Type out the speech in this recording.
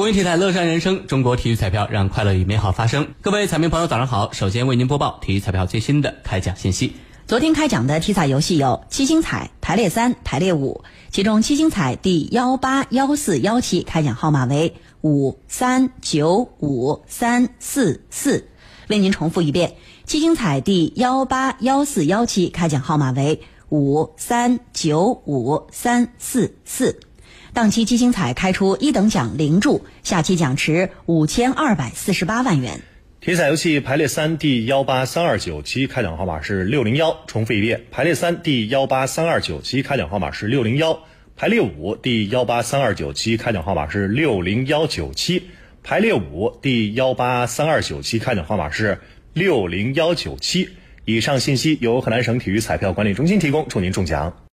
公益体彩乐善人生，中国体育彩票让快乐与美好发生。各位彩民朋友，早上好！首先为您播报体育彩票最新的开奖信息。昨天开奖的体彩游戏有七星彩、排列三、排列五，其中七星彩第幺八幺四幺七开奖号码为五三九五三四四。为您重复一遍，七星彩第幺八幺四幺七开奖号码为五三九五三四四。当期七星彩开出一等奖零注，下期奖池五千二百四十八万元。体彩游戏排列三第幺八三二九期开奖号码是六零幺，重复一遍，排列三第幺八三二九期开奖号码是六零幺，排列五第幺八三二九期开奖号码是六零幺九七。排列五第幺八三二九期开奖号码是六零幺九七。以上信息由河南省体育彩票管理中心提供，祝您中奖。